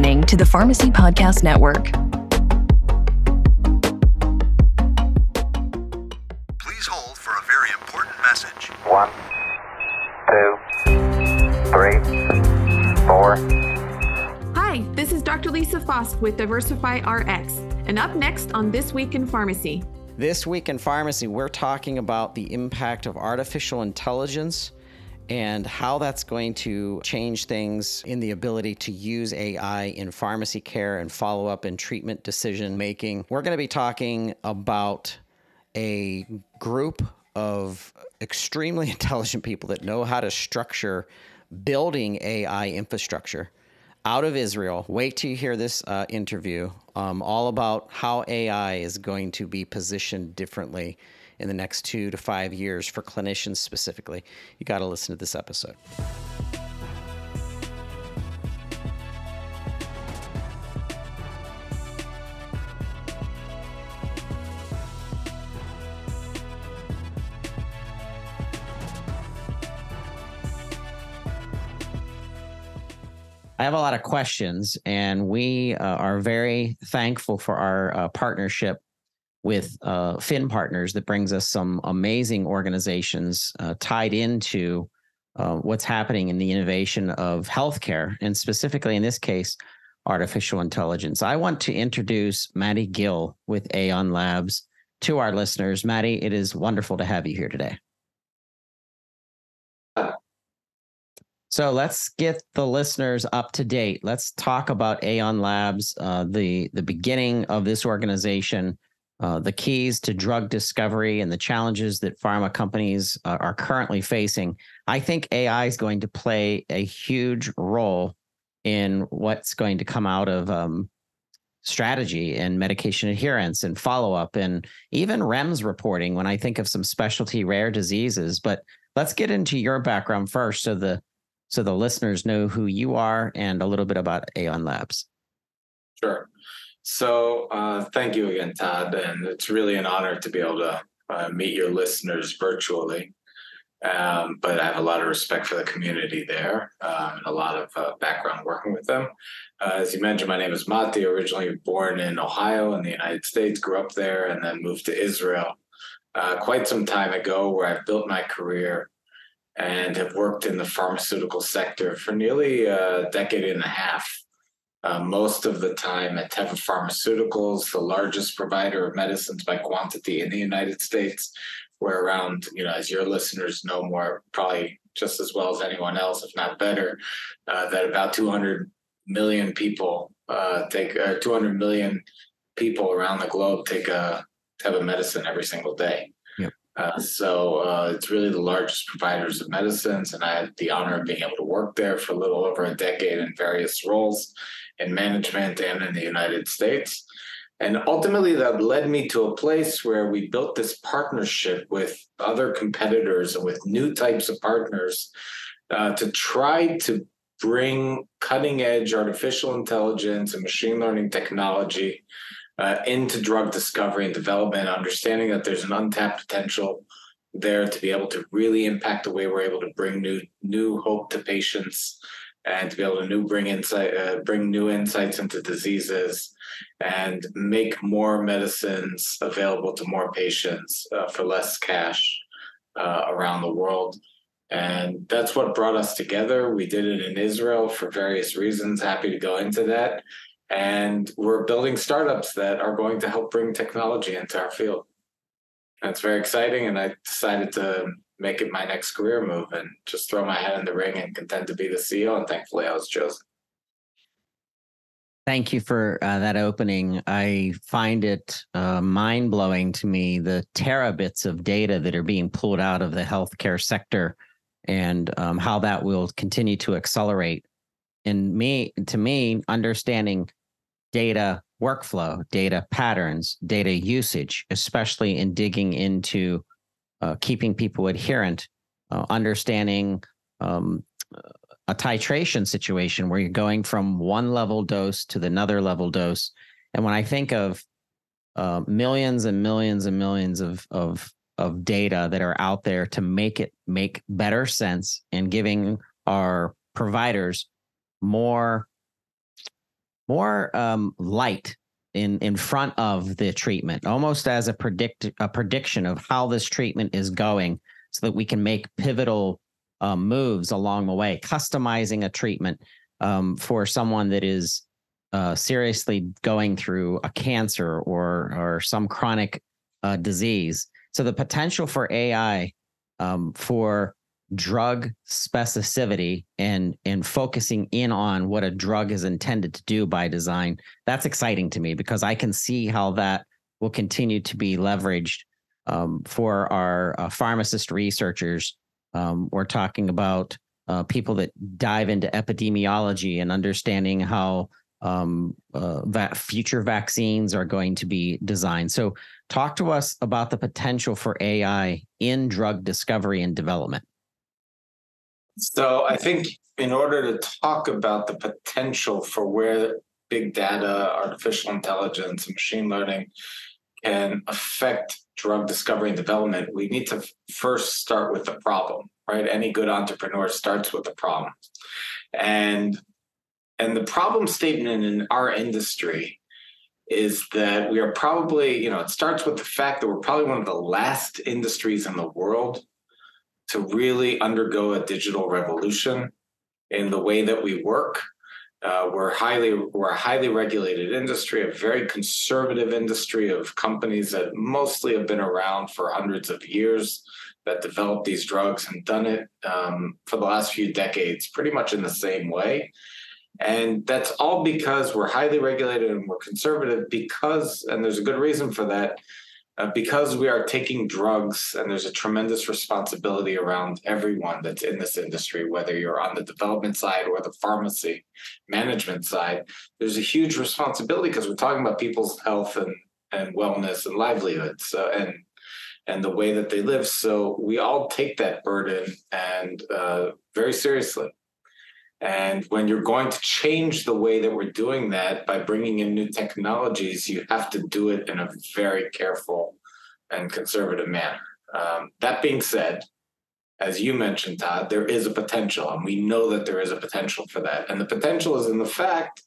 listening to the Pharmacy Podcast Network. Please hold for a very important message. One, two, three, four. Hi, this is Dr. Lisa Faast with Diversify RX. And up next on This Week in Pharmacy. This week in pharmacy, we're talking about the impact of artificial intelligence and how that's going to change things in the ability to use AI in pharmacy care and follow up and treatment decision making. We're going to be talking about a group of extremely intelligent people that know how to structure building AI infrastructure out of Israel. Wait till you hear this uh, interview, um, all about how AI is going to be positioned differently in the next two to five years for clinicians specifically. You got to listen to this episode. I have a lot of questions, and we uh, are very thankful for our uh, partnership with uh, Finn Partners that brings us some amazing organizations uh, tied into uh, what's happening in the innovation of healthcare, and specifically in this case, artificial intelligence. I want to introduce Mati Gil with AION Labs to our listeners. Mati, it is wonderful to have you here today. So let's get the listeners up to date. Let's talk about AION Labs, uh, the the beginning of this organization, uh, the keys to drug discovery, and the challenges that pharma companies uh, are currently facing. I think AI is going to play a huge role in what's going to come out of um, strategy and medication adherence and follow up, and even REMS reporting. When I think of some specialty rare diseases, but let's get into your background first, so the so the listeners know who you are and a little bit about AION Labs. Sure. So uh, thank you again, Todd. And it's really an honor to be able to uh, meet your listeners virtually. Um, but I have a lot of respect for the community there um, and a lot of uh, background working with them. Uh, as you mentioned, my name is Mati, originally born in Ohio in the United States, grew up there, and then moved to Israel uh, quite some time ago, where I've built my career and have worked in the pharmaceutical sector for nearly a decade and a half. Uh, most of the time at Teva Pharmaceuticals, the largest provider of medicines by quantity in the United States, where around, you know, as your listeners know more, probably just as well as anyone else, if not better, uh, that about 200 million people uh, take, uh, 200 million people around the globe take a Teva medicine every single day. Uh, so uh, it's really the largest providers of medicines, and I had the honor of being able to work there for a little over a decade in various roles in management and in the United States. And ultimately, that led me to a place where we built this partnership with other competitors and with new types of partners uh, to try to bring cutting edge artificial intelligence and machine learning technology uh, into drug discovery and development, understanding that there's an untapped potential there to be able to really impact the way we're able to bring new new hope to patients and to be able to new bring insight uh, bring new insights into diseases and make more medicines available to more patients uh, for less cash uh, around the world. And that's what brought us together. We did it in israel for various reasons. Happy to go into that. And we're building startups that are going to help bring technology into our field. That's very exciting, and I decided to make it my next career move and just throw my hat in the ring and contend to be the CEO. And thankfully, I was chosen. Thank you for uh, that opening. I find it uh, mind blowing to me the terabits of data that are being pulled out of the healthcare sector and um, how that will continue to accelerate. And me, to me, understanding data workflow, data patterns, data usage, especially in digging into uh, keeping people adherent, uh, understanding um, a titration situation where you're going from one level dose to the another level dose. And when I think of uh, millions and millions and millions of of of data that are out there to make it make better sense and giving our providers more more um, light in in front of the treatment, almost as a predict a prediction of how this treatment is going, so that we can make pivotal um, moves along the way, customizing a treatment um, for someone that is uh, seriously going through a cancer or or some chronic uh, disease. So the potential for AI um, for drug specificity and and focusing in on what a drug is intended to do by design. That's exciting to me because i can see how that will continue to be leveraged um, for our uh, pharmacist researchers. Um, we're talking about uh, people that dive into epidemiology and understanding how um, uh, future vaccines are going to be designed. So talk to us about the potential for ai in drug discovery and development So I think in order to talk about the potential for where big data, artificial intelligence, and machine learning can affect drug discovery and development, we need to first start with the problem, right? Any good entrepreneur starts with the problem. And and the problem statement in our industry is that we are probably, you know, it starts with the fact that we're probably one of the last industries in the world to really undergo a digital revolution in the way that we work. Uh, we're highly we're a highly regulated industry, a very conservative industry of companies that mostly have been around for hundreds of years that developed these drugs and done it um, for the last few decades, pretty much in the same way. And that's all because we're highly regulated and we're conservative because, and there's a good reason for that, uh, because we are taking drugs and there's a tremendous responsibility around everyone that's in this industry, whether you're on the development side or the pharmacy management side, there's a huge responsibility because we're talking about people's health and, and wellness and livelihoods uh, and and the way that they live. So we all take that burden and uh, very seriously. And when you're going to change the way that we're doing that by bringing in new technologies, you have to do it in a very careful and conservative manner. Um, that being said, as you mentioned, Todd, there is a potential, and we know that there is a potential for that. And the potential is in the fact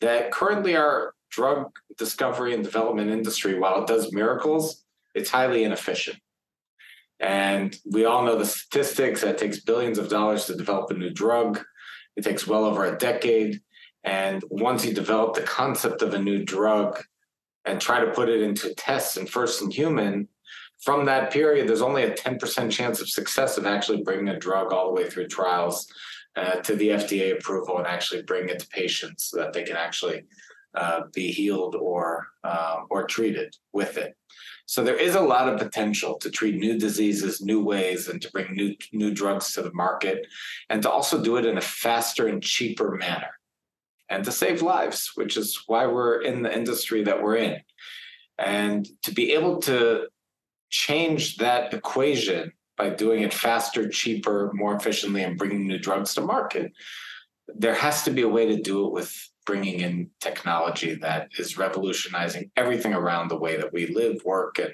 that currently our drug discovery and development industry, while it does miracles, it's highly inefficient. And we all know the statistics that takes billions of dollars to develop a new drug. It takes well over a decade. And once you develop the concept of a new drug and try to put it into tests and first in human, from that period, there's only a 10% chance of success of actually bringing a drug all the way through trials uh, to the FDA approval and actually bring it to patients so that they can actually uh, be healed or uh, or treated with it. So there is a lot of potential to treat new diseases, new ways, and to bring new new drugs to the market, and to also do it in a faster and cheaper manner, and to save lives, which is why we're in the industry that we're in, and to be able to change that equation by doing it faster, cheaper, more efficiently, and bringing new drugs to market. There has to be a way to do it with bringing in technology that is revolutionizing everything around the way that we live, work, and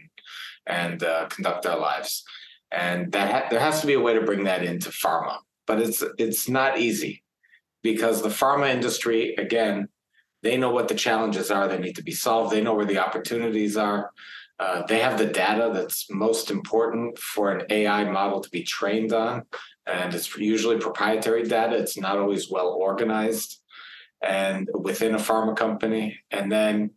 and uh, conduct our lives. And that ha- there has to be a way to bring that into pharma, but it's it's not easy because the pharma industry, again, they know what the challenges are that need to be solved. They know where the opportunities are. Uh, they have the data that's most important for an AI model to be trained on, and it's usually proprietary data. It's not always well organized and within a pharma company. And then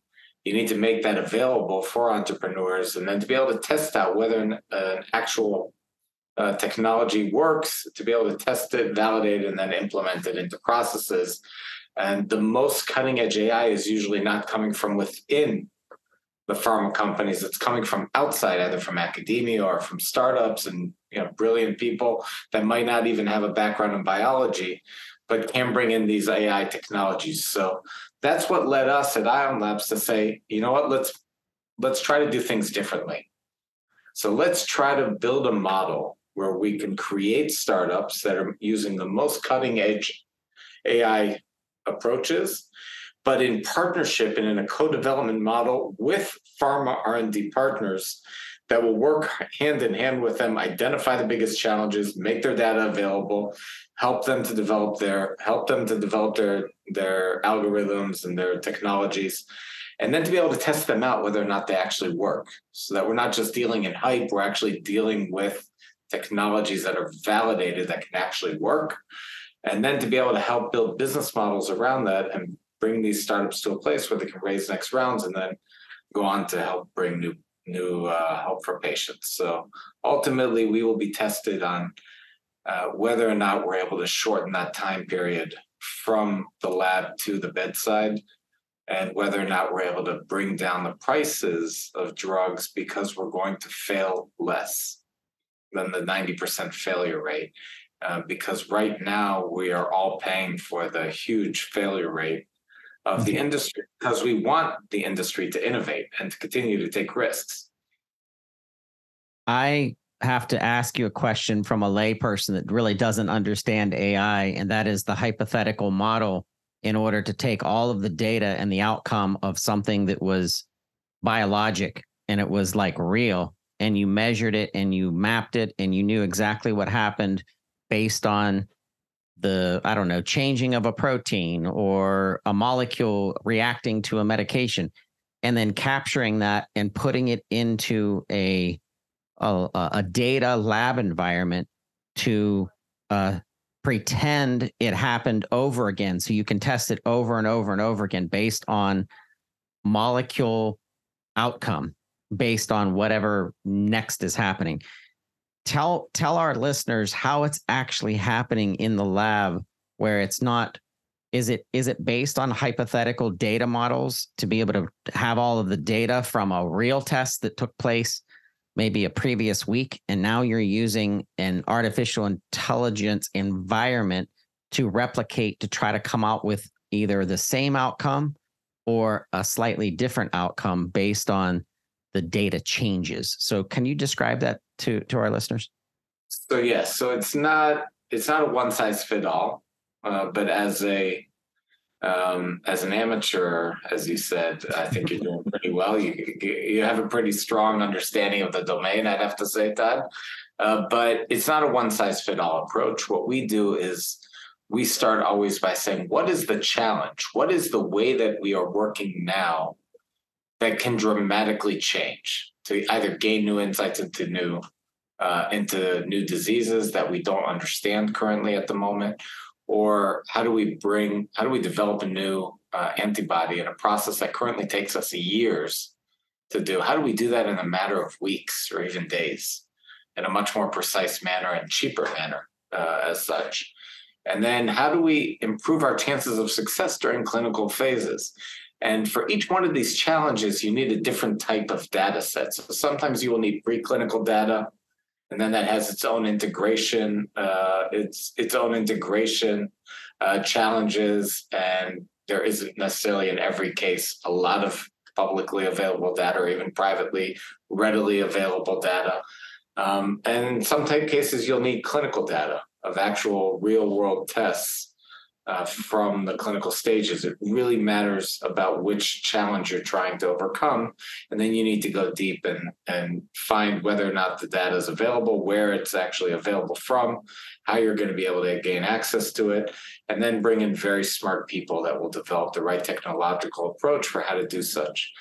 you need to make that available for entrepreneurs and then to be able to test out whether an, an actual uh, technology works, to be able to test it, validate it, and then implement it into processes. And the most cutting edge AI is usually not coming from within the pharma companies. It's coming from outside, either from academia or from startups and you know brilliant people that might not even have a background in biology, but can bring in these AI technologies. So that's what led us at AION Labs to say, you know what, let's let's try to do things differently. So let's try to build a model where we can create startups that are using the most cutting edge AI approaches, but in partnership and in a co-development model with pharma R&D partners that will work hand in hand with them, identify the biggest challenges, make their data available, help them to develop their help them to develop their their algorithms and their technologies and then to be able to test them out whether or not they actually work. So that we're not just dealing in hype we're actually dealing with technologies that are validated that can actually work. And then to be able to help build business models around that and bring these startups to a place where they can raise next rounds and then go on to help bring new new uh, help for patients so ultimately we will be tested on uh, whether or not we're able to shorten that time period from the lab to the bedside and whether or not we're able to bring down the prices of drugs because we're going to fail less than the 90% failure rate. Uh, because right now we are all paying for the huge failure rate of the industry because we want the industry to innovate and to continue to take risks. I have to ask you a question from a layperson that really doesn't understand AI, and that is the hypothetical model in order to take all of the data and the outcome of something that was biologic and it was like real and you measured it and you mapped it and you knew exactly what happened based on the i don't know changing of a protein or a molecule reacting to a medication and then capturing that and putting it into a a, a data lab environment to uh, pretend it happened over again. So you can test it over and over and over again based on molecule outcome based on whatever next is happening tell tell our listeners how it's actually happening in the lab where it's not is it is it based on hypothetical data models to be able to have all of the data from a real test that took place maybe a previous week and now you're using an artificial intelligence environment to replicate to try to come out with either the same outcome or a slightly different outcome based on the data changes? So can you describe that to to our listeners so yes so it's not it's not a one size fit all uh, but as a um, as an amateur, as you said, I think you're doing pretty well. You you have a pretty strong understanding of the domain. I'd have to say, Todd. Uh, but it's not a one size fit all approach. What we do is we start always by saying, what is the challenge? What is the way that we are working now that can dramatically change to either gain new insights into new uh, into new diseases that we don't understand currently at the moment, or how do we bring how do we develop a new uh, antibody in a process that currently takes us years to do? How do we do that in a matter of weeks or even days in a much more precise manner and cheaper manner uh, as such? And then how do we improve our chances of success during clinical phases and for each one of these challenges you need a different type of data set so sometimes you will need preclinical data and then that has its own integration, uh, its its own integration uh, challenges, and there isn't necessarily in every case a lot of publicly available data or even privately readily available data. Um, and in some type cases, you'll need clinical data of actual real world tests uh, from the clinical stages. It really matters about which challenge you're trying to overcome. And then you need to go deep and, and find whether or not the data is available, where it's actually available from, how you're going to be able to gain access to it, and then bring in very smart people that will develop the right technological approach for how to do such.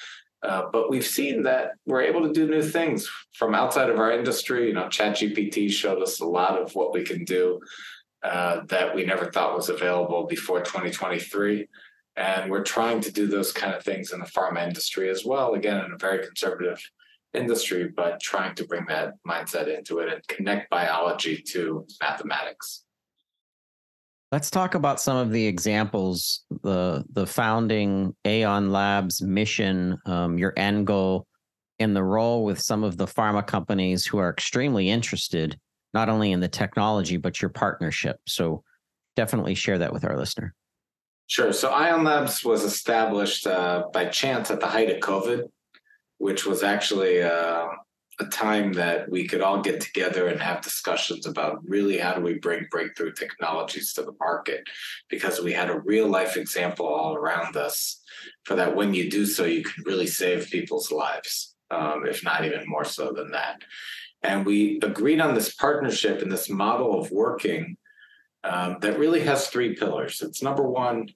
Uh, but we've seen that we're able to do new things from outside of our industry. You know, ChatGPT showed us a lot of what we can do uh, that we never thought was available before 2023. And we're trying to do those kind of things in the pharma industry as well, again, in a very conservative industry, but trying to bring that mindset into it and connect biology to mathematics. Let's talk about some of the examples, the the founding AION Labs mission, um, your end goal, and the role with some of the pharma companies who are extremely interested not only in the technology but your partnership. So definitely share that with our listener. Sure. So AION Labs was established uh, by chance at the height of COVID, which was actually uh, a time that we could all get together and have discussions about really how do we bring breakthrough technologies to the market because we had a real life example all around us for that when you do so you can really save people's lives um, if not even more so than that. And we agreed on this partnership and this model of working um, that really has three pillars. It's number one,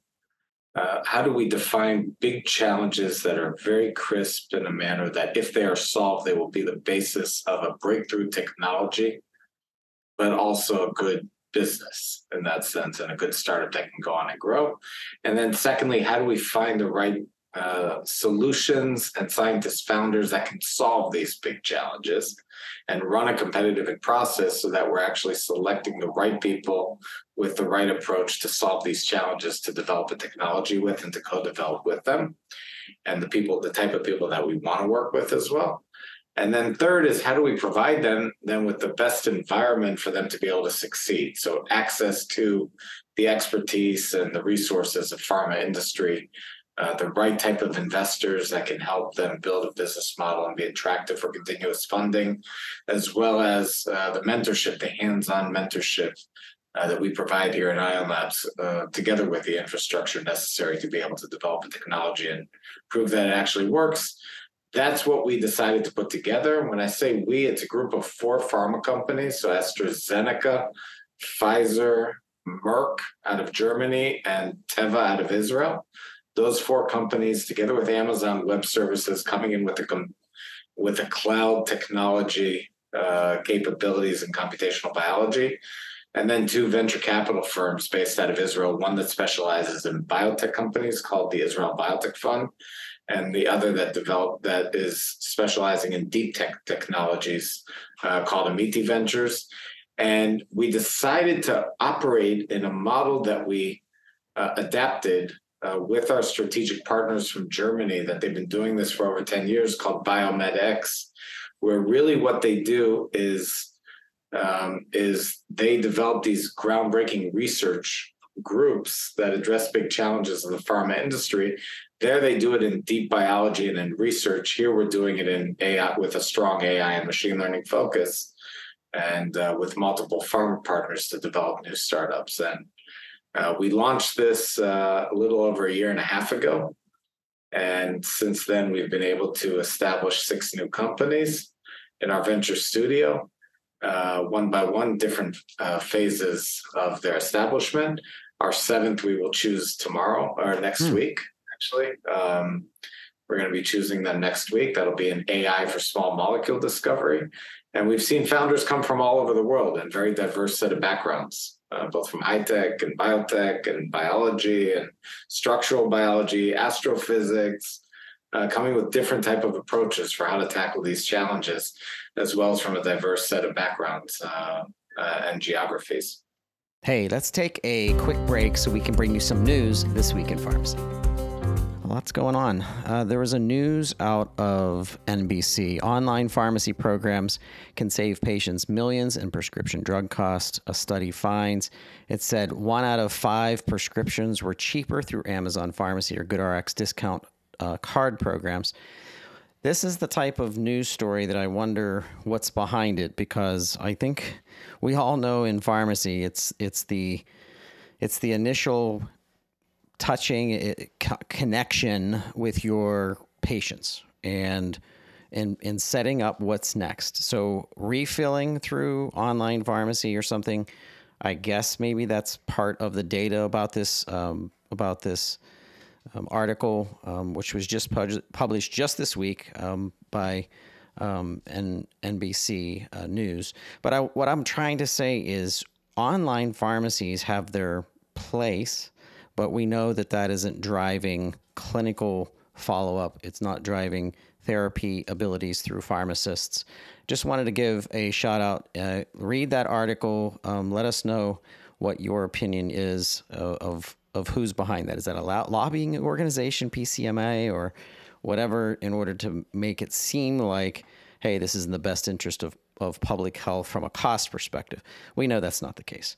uh, how do we define big challenges that are very crisp in a manner that if they are solved, they will be the basis of a breakthrough technology, but also a good business in that sense and a good startup that can go on and grow. And then, secondly, how do we find the right uh, solutions and scientists founders that can solve these big challenges and run a competitive process so that we're actually selecting the right people with the right approach to solve these challenges to develop a technology with and to co-develop with them and the people the type of people that we want to work with as well. And then third is how do we provide them then with the best environment for them to be able to succeed? So access to the expertise and the resources of pharma industry uh, the right type of investors that can help them build a business model and be attractive for continuous funding, as well as uh, the mentorship, the hands-on mentorship uh, that we provide here at AION Labs, uh, together with the infrastructure necessary to be able to develop a technology and prove that it actually works. That's what we decided to put together. When I say we, it's a group of four pharma companies. So AstraZeneca, Pfizer, Merck out of Germany, and Teva out of Israel those four companies together with Amazon Web Services coming in with a with a cloud technology uh, capabilities in computational biology, and then two venture capital firms based out of Israel. One that specializes in biotech companies called the Israel Biotech Fund, and the other that developed that is specializing in deep tech technologies uh, called Amiti Ventures. And we decided to operate in a model that we uh, adapted uh, with our strategic partners from Germany that they've been doing this for over 10 years called BioMedX, where really what they do is um, is they develop these groundbreaking research groups that address big challenges in the pharma industry. There they do it in deep biology and in research. Here we're doing it in AI with a strong AI and machine learning focus and uh, with multiple pharma partners to develop new startups. And uh, we launched this uh, a little over a year and a half ago. And since then, we've been able to establish six new companies in our venture studio, uh, one by one, different uh, phases of their establishment. Our seventh, we will choose tomorrow or next hmm. week, actually. Um, we're going to be choosing them next week. That'll be an AI for small molecule discovery. And we've seen founders come from all over the world and very diverse set of backgrounds uh, both from high tech and biotech and biology and structural biology, astrophysics, uh, coming with different type of approaches for how to tackle these challenges, as well as from a diverse set of backgrounds uh, uh and geographies. Hey, let's take a quick break so we can bring you some news this week in pharmacy lots going on. Uh, there was a news out of NBC. Online pharmacy programs can save patients millions in prescription drug costs. A study finds it said one out of five prescriptions were cheaper through Amazon Pharmacy or GoodRx discount uh, card programs. This is the type of news story that I wonder what's behind it because I think we all know in pharmacy it's it's the it's the initial touching eh, connection with your patients and and and setting up what's next. So refilling through online pharmacy or something, I guess maybe that's part of the data about this um, about this um, article, um, which was just pub- published just this week um, by um, N- NBC uh, News. But I, what I'm trying to say is, online pharmacies have their place but we know that that isn't driving clinical follow up. It's not driving therapy abilities through pharmacists. Just wanted to give a shout out. Uh, read that article. Um, let us know what your opinion is of, of, of who's behind that. Is that a lobbying organization, PCMA, or whatever, in order to make it seem like, hey, this is in the best interest of, of public health from a cost perspective? We know that's not the case.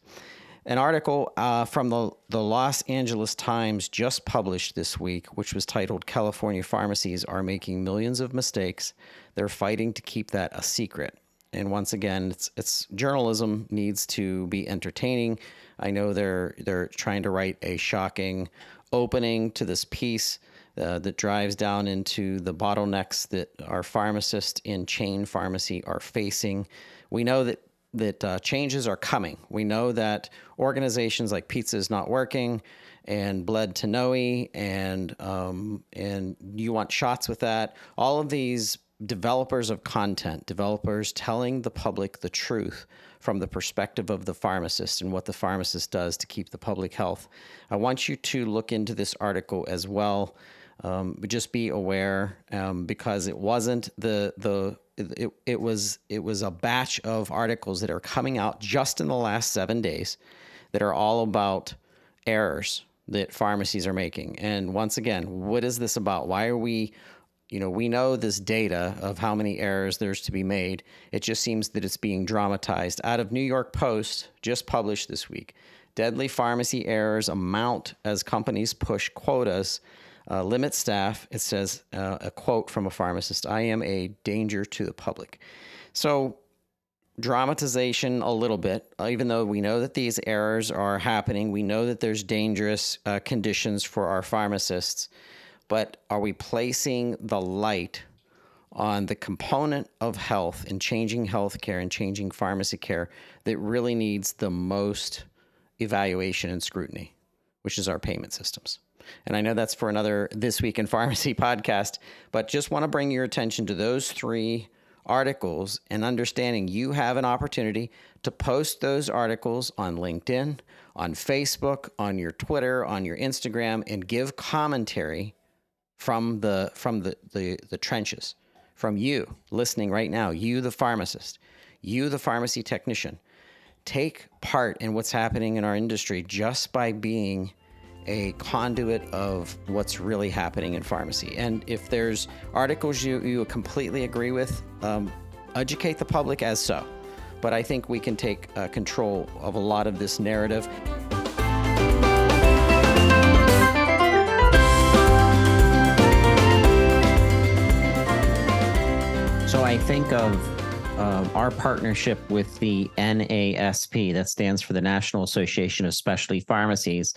An article uh, from the, the Los Angeles Times just published this week, which was titled California Pharmacies Are Making Millions of Mistakes. They're fighting to keep that a secret. And once again, it's, it's journalism needs to be entertaining. I know they're they're trying to write a shocking opening to this piece, uh, that drives down into the bottlenecks that our pharmacists in chain pharmacy are facing. We know that that uh, changes are coming. We know that organizations like Pizza is not working, and Bled to Noe, and um, and you want shots with that. All of these developers of content, developers telling the public the truth from the perspective of the pharmacist and what the pharmacist does to keep the public health. I want you to look into this article as well. Um, just be aware um, because it wasn't the the it, it was it was a batch of articles that are coming out just in the last seven days that are all about errors that pharmacies are making. And once again, what is this about? Why are we you know, we know this data of how many errors there's to be made. It just seems that it's being dramatized. Out of New York Post, just published this week, deadly pharmacy errors amount as companies push quotas uh, limit staff. It says uh, a quote from a pharmacist I am a danger to the public. So, dramatization a little bit, uh, even though we know that these errors are happening, we know that there's dangerous uh, conditions for our pharmacists, but are we placing the light on the component of health and changing healthcare and changing pharmacy care that really needs the most evaluation and scrutiny, which is our payment systems? And I know that's for another This Week in Pharmacy podcast, but just want to bring your attention to those three articles and understanding you have an opportunity to post those articles on LinkedIn, on Facebook, on your Twitter, on your Instagram, and give commentary from the from the, the, the trenches, from you listening right now, you the pharmacist, you the pharmacy technician. Take part in what's happening in our industry just by being a conduit of what's really happening in pharmacy. And if there's articles you, you completely agree with, um, educate the public as so. But I think we can take uh, control of a lot of this narrative. So I think of uh, our partnership with the NASP, that stands for the National Association of Specialty Pharmacies,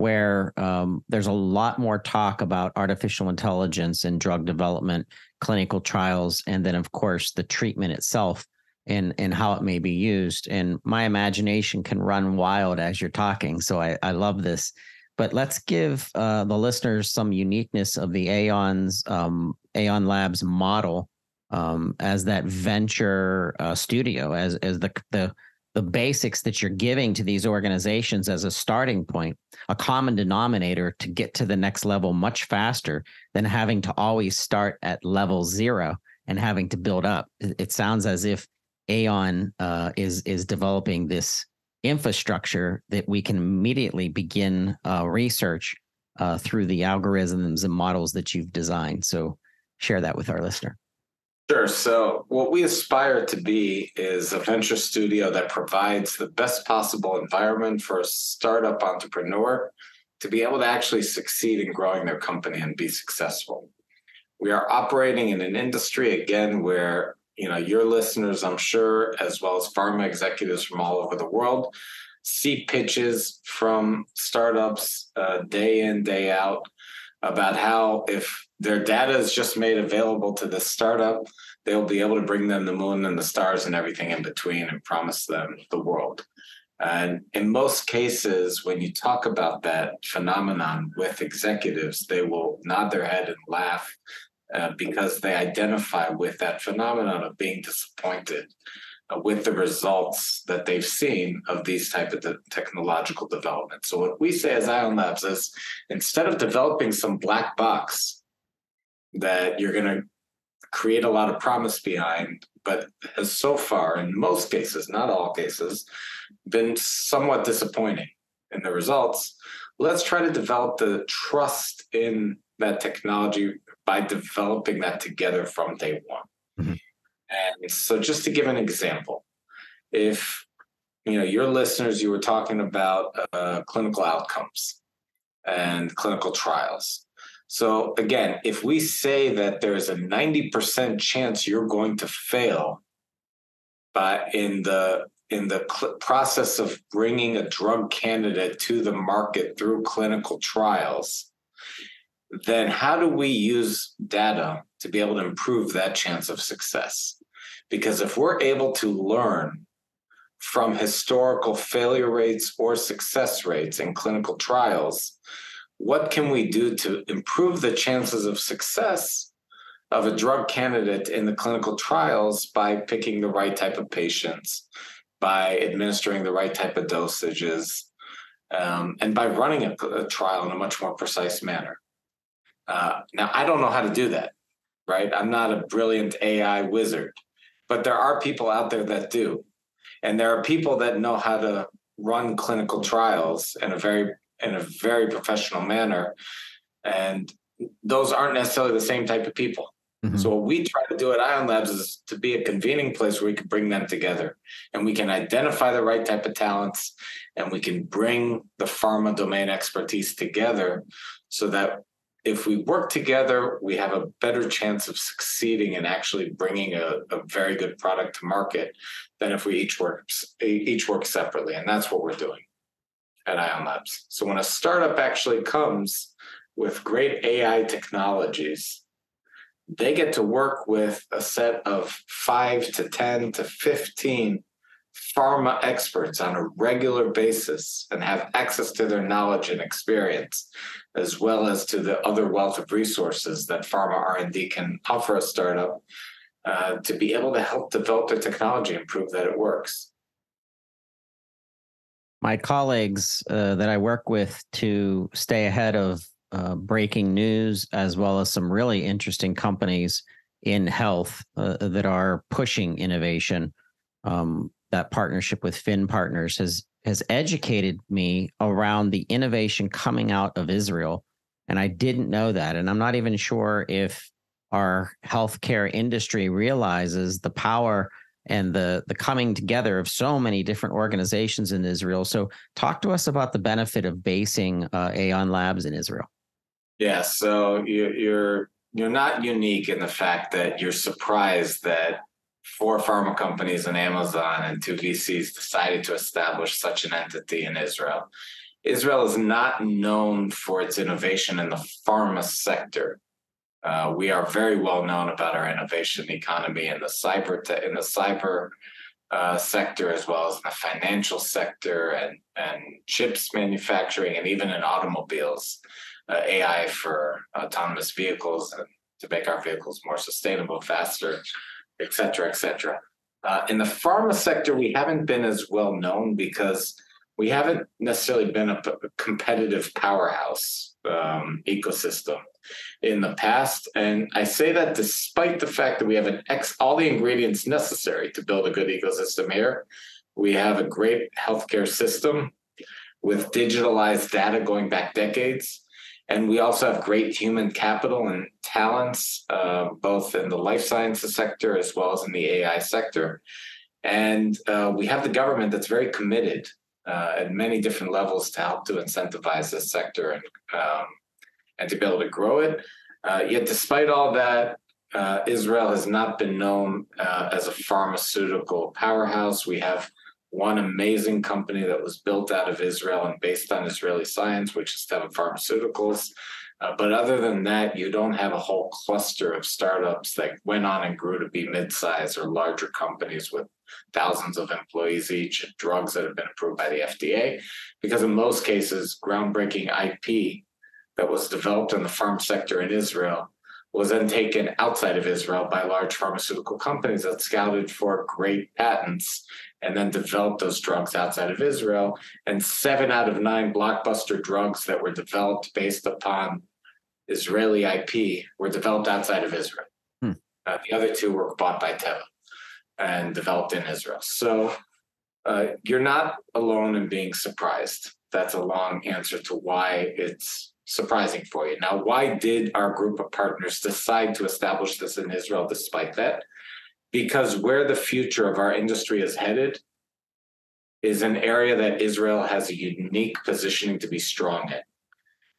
where um, there's a lot more talk about artificial intelligence and drug development, clinical trials, and then, of course, the treatment itself and and how it may be used. And my imagination can run wild as you're talking, so I, I love this. But let's give uh, the listeners some uniqueness of the AION's um, AION Labs model um, as that venture uh, studio, as as the the the basics that you're giving to these organizations as a starting point, a common denominator to get to the next level much faster than having to always start at level zero and having to build up. It sounds as if AION uh, is is developing this infrastructure that we can immediately begin uh, research uh, through the algorithms and models that you've designed. So share that with our listener. Sure. So, what we aspire to be is a venture studio that provides the best possible environment for a startup entrepreneur to be able to actually succeed in growing their company and be successful. We are operating in an industry, again, where you know your listeners, I'm sure, as well as pharma executives from all over the world, see pitches from startups uh, day in, day out about how if their data is just made available to the startup, they'll be able to bring them the moon and the stars and everything in between and promise them the world. And in most cases, when you talk about that phenomenon with executives, they will nod their head and laugh uh, because they identify with that phenomenon of being disappointed uh, with the results that they've seen of these type of technological developments. So what we say as AION Labs is instead of developing some black box that you're going to create a lot of promise behind, but has so far, in most cases, not all cases, been somewhat disappointing in the results. Let's try to develop the trust in that technology by developing that together from day one. Mm-hmm. And so, just to give an example, if you know your listeners, you were talking about uh, clinical outcomes and clinical trials. So again, if we say that there is a 90% chance you're going to fail but in the in the cl- process of bringing a drug candidate to the market through clinical trials, then how do we use data to be able to improve that chance of success? Because if we're able to learn from historical failure rates or success rates in clinical trials, what can we do to improve the chances of success of a drug candidate in the clinical trials by picking the right type of patients, by administering the right type of dosages, um, and by running a, a, trial in a much more precise manner. Uh, now, I don't know how to do that, right? I'm not a brilliant AI wizard, but there are people out there that do. And there are people that know how to run clinical trials in a very in a very professional manner. And those aren't necessarily the same type of people. Mm-hmm. So what we try to do at AION Labs is to be a convening place where we can bring them together and we can identify the right type of talents and we can bring the pharma domain expertise together so that if we work together, we have a better chance of succeeding in actually bringing a, a very good product to market than if we each work each work separately. And that's what we're doing at AION Labs. So when a startup actually comes with great AI technologies, they get to work with a set of five to 10 to 15 pharma experts on a regular basis and have access to their knowledge and experience as well as to the other wealth of resources that pharma r&d can offer a startup uh, to be able to help develop the technology and prove that it works my colleagues uh, that i work with to stay ahead of uh, breaking news as well as some really interesting companies in health uh, that are pushing innovation um, that partnership with Finn Partners has has educated me around the innovation coming out of Israel. And I didn't know that. And I'm not even sure if our healthcare industry realizes the power and the the coming together of so many different organizations in Israel. So talk to us about the benefit of basing uh, AION Labs in Israel. Yeah, so you, you're you're not unique in the fact that you're surprised that four pharma companies and Amazon and two VCs decided to establish such an entity in Israel. Israel is not known for its innovation in the pharma sector. Uh, we are very well known about our innovation economy in the cyber te- in the cyber uh, sector as well as in the financial sector and and chips manufacturing and even in automobiles, uh, AI for autonomous vehicles and to make our vehicles more sustainable, faster, et cetera, et cetera. Uh, in the pharma sector, we haven't been as well known because we haven't necessarily been a, competitive powerhouse um, ecosystem in the past. And I say that despite the fact that we have an ex, all the ingredients necessary to build a good ecosystem here. We have a great healthcare system with digitalized data going back decades. And we also have great human capital and talents, uh, both in the life sciences sector as well as in the AI sector. And uh, we have the government that's very committed uh, at many different levels to help to incentivize this sector and um, and to be able to grow it. Uh, yet, despite all that, uh, Israel has not been known uh, as a pharmaceutical powerhouse. We have one amazing company that was built out of Israel and based on Israeli science, which is Teva Pharmaceuticals. Uh, but other than that, you don't have a whole cluster of startups that went on and grew to be mid-sized or larger companies with thousands of employees each, drugs that have been approved by the FDA. Because in most cases, groundbreaking IP that was developed in the farm sector in Israel was then taken outside of Israel by large pharmaceutical companies that scouted for great patents and then developed those drugs outside of Israel. And seven out of nine blockbuster drugs that were developed based upon Israeli IP were developed outside of Israel. Hmm. Uh, the other two were bought by Teva and developed in Israel. So uh, you're not alone in being surprised. That's a long answer to why it's surprising for you. Now, why did our group of partners decide to establish this in Israel despite that? because where the future of our industry is headed is an area that Israel has a unique positioning to be strong in.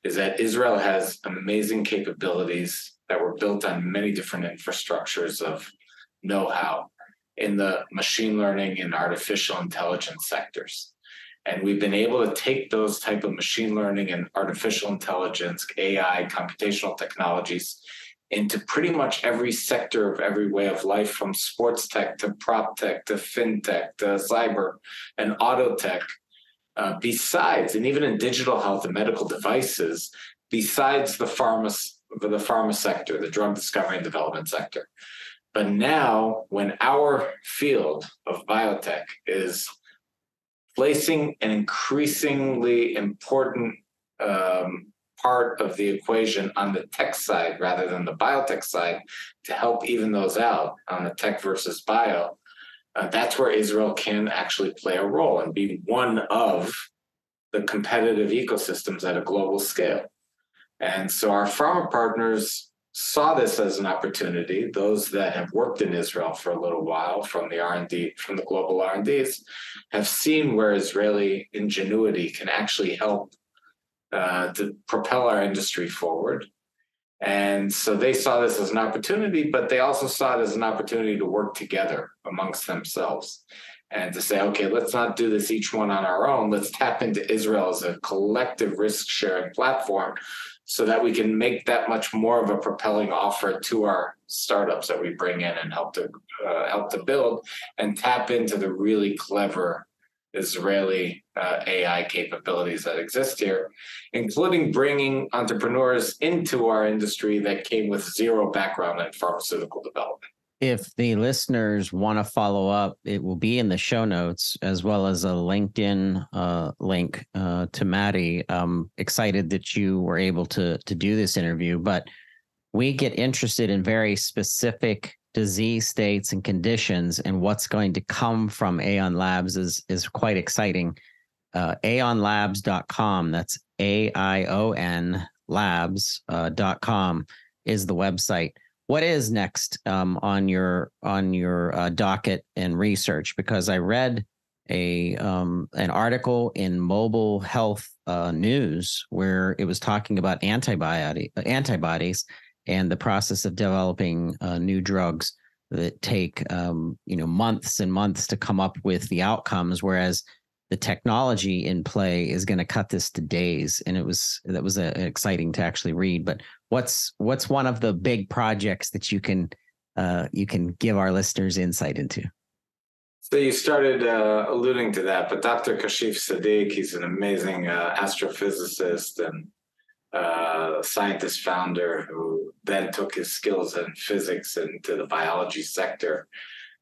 Is that Israel has amazing capabilities that were built on many different infrastructures of know how in the machine learning and artificial intelligence sectors. And we've been able to take those type of machine learning and artificial intelligence, AI, computational technologies into pretty much every sector of every way of life, from sports tech to prop tech to fintech to cyber and auto tech. Uh, besides, and even in digital health and medical devices, besides the pharma, the pharma sector, the drug discovery and development sector. But now, when our field of biotech is placing an increasingly important um, part of the equation on the tech side rather than the biotech side to help even those out on the tech versus bio, uh, that's where Israel can actually play a role and be one of the competitive ecosystems at a global scale. And so our pharma partners saw this as an opportunity. Those that have worked in Israel for a little while from the R&D, from the global R&Ds, have seen where Israeli ingenuity can actually help uh, to propel our industry forward. And so they saw this as an opportunity, but they also saw it as an opportunity to work together amongst themselves and to say, okay, let's not do this each one on our own. Let's tap into Israel as a collective risk sharing platform so that we can make that much more of a propelling offer to our startups that we bring in and help to uh, help to build and tap into the really clever Israeli uh, AI capabilities that exist here, including bringing entrepreneurs into our industry that came with zero background in pharmaceutical development if the listeners want to follow up, it will be in the show notes as well as a LinkedIn uh, link uh, to Mati. Excited that you were able to to do this interview, but we get interested in very specific disease states and conditions, and what's going to come from AION Labs is is quite exciting. Uh, aionlabs.com. That's A I O N labs.com uh, is the website what is next um, on your on your uh, docket and research? Because I read a um, an article in Mobile Health uh, News where it was talking about antibiotic antibodies and the process of developing uh, new drugs that take um, you know months and months to come up with the outcomes, whereas the technology in play is going to cut this to days. And it was that was a, exciting to actually read. But what's what's one of the big projects that you can uh, you can give our listeners insight into? So you started uh, alluding to that but dr kashif sadiq he's an amazing uh, astrophysicist and uh, scientist founder who then took his skills in physics into the biology sector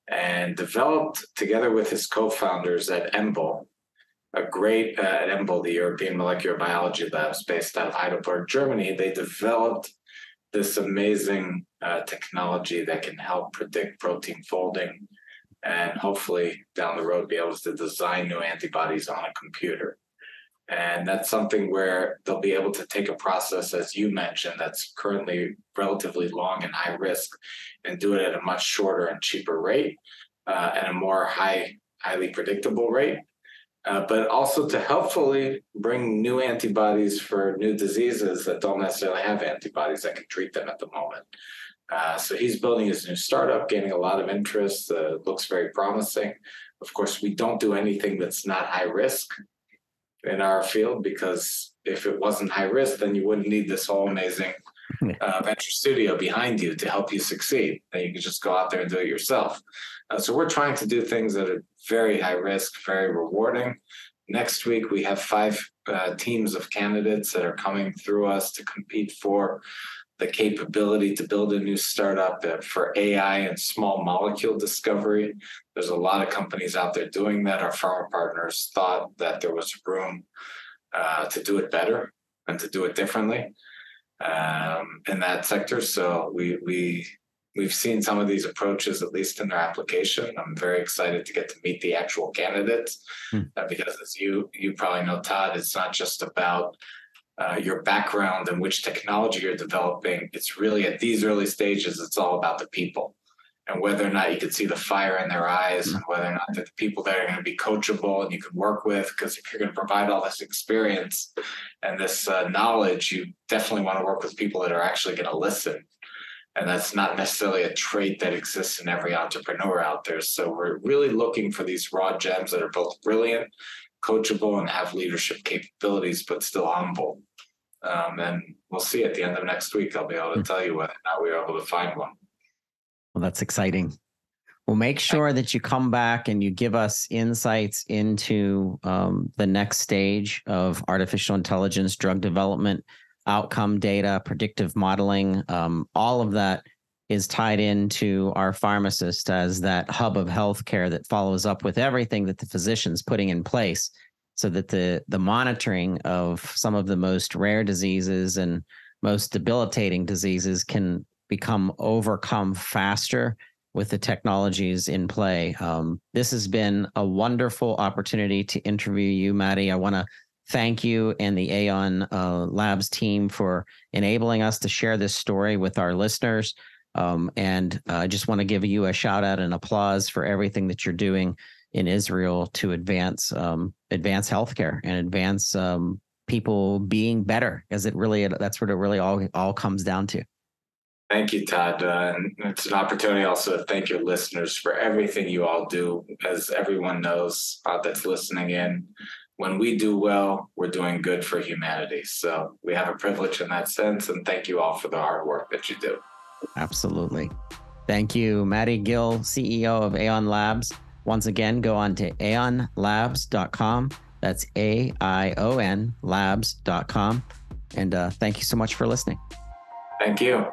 and developed together with his co-founders at EMBL, a great uh, at the European Molecular Biology Labs based out of Heidelberg, Germany. They developed this amazing uh, technology that can help predict protein folding and hopefully down the road be able to design new antibodies on a computer. And that's something where they'll be able to take a process, as you mentioned, that's currently relatively long and high risk, and do it at a much shorter and cheaper rate, uh, and a more high, highly predictable rate. Uh, but also to helpfully bring new antibodies for new diseases that don't necessarily have antibodies that can treat them at the moment. Uh, so he's building his new startup, gaining a lot of interest. Uh, looks very promising. Of course, we don't do anything that's not high risk in our field because if it wasn't high risk, then you wouldn't need this whole amazing uh, venture studio behind you to help you succeed. Then you could just go out there and do it yourself. Uh, so we're trying to do things that are very high risk, very rewarding. Next week, we have five uh, teams of candidates that are coming through us to compete for the capability to build a new startup uh, for AI and small molecule discovery. There's a lot of companies out there doing that. Our pharma partners thought that there was room uh, to do it better and to do it differently um, in that sector. So we we we've seen some of these approaches at least in their application. I'm very excited to get to meet the actual candidates hmm. uh, because, as you you probably know, Todd, it's not just about uh, your background and which technology you're developing. It's really at these early stages, it's all about the people and whether or not you can see the fire in their eyes mm-hmm. and whether or not that the people that are going to be coachable and you can work with. Because if you're going to provide all this experience and this uh, knowledge, you definitely want to work with people that are actually going to listen. And that's not necessarily a trait that exists in every entrepreneur out there. So we're really looking for these raw gems that are both brilliant coachable and have leadership capabilities, but still humble. Um, and we'll see at the end of next week. I'll be able to tell you whether or not we are able to find one. Well, that's exciting. We'll make sure that you come back and you give us insights into um, the next stage of artificial intelligence, drug development, outcome data, predictive modeling. Um, all of that is tied into our pharmacist as that hub of healthcare that follows up with everything that the physician's putting in place so that the the monitoring of some of the most rare diseases and most debilitating diseases can become overcome faster with the technologies in play. Um, this has been a wonderful opportunity to interview you, Mati. I want to thank you and the AION uh, Labs team for enabling us to share this story with our listeners. Um, and uh, I just want to give you a shout out and applause for everything that you're doing in Israel to advance um, advance healthcare and advance um, people being better, as it really that's what it really all all comes down to. Thank you, Todd. Uh, and it's an opportunity also to thank your listeners for everything you all do. As everyone knows uh, that's listening in, when we do well, we're doing good for humanity. So we have a privilege in that sense. And thank you all for the hard work that you do. Absolutely. Thank you, Mati Gil, CEO of AION Labs. Once again, go on to aionlabs.com. That's A I O N labs.com. And uh, thank you so much for listening. Thank you.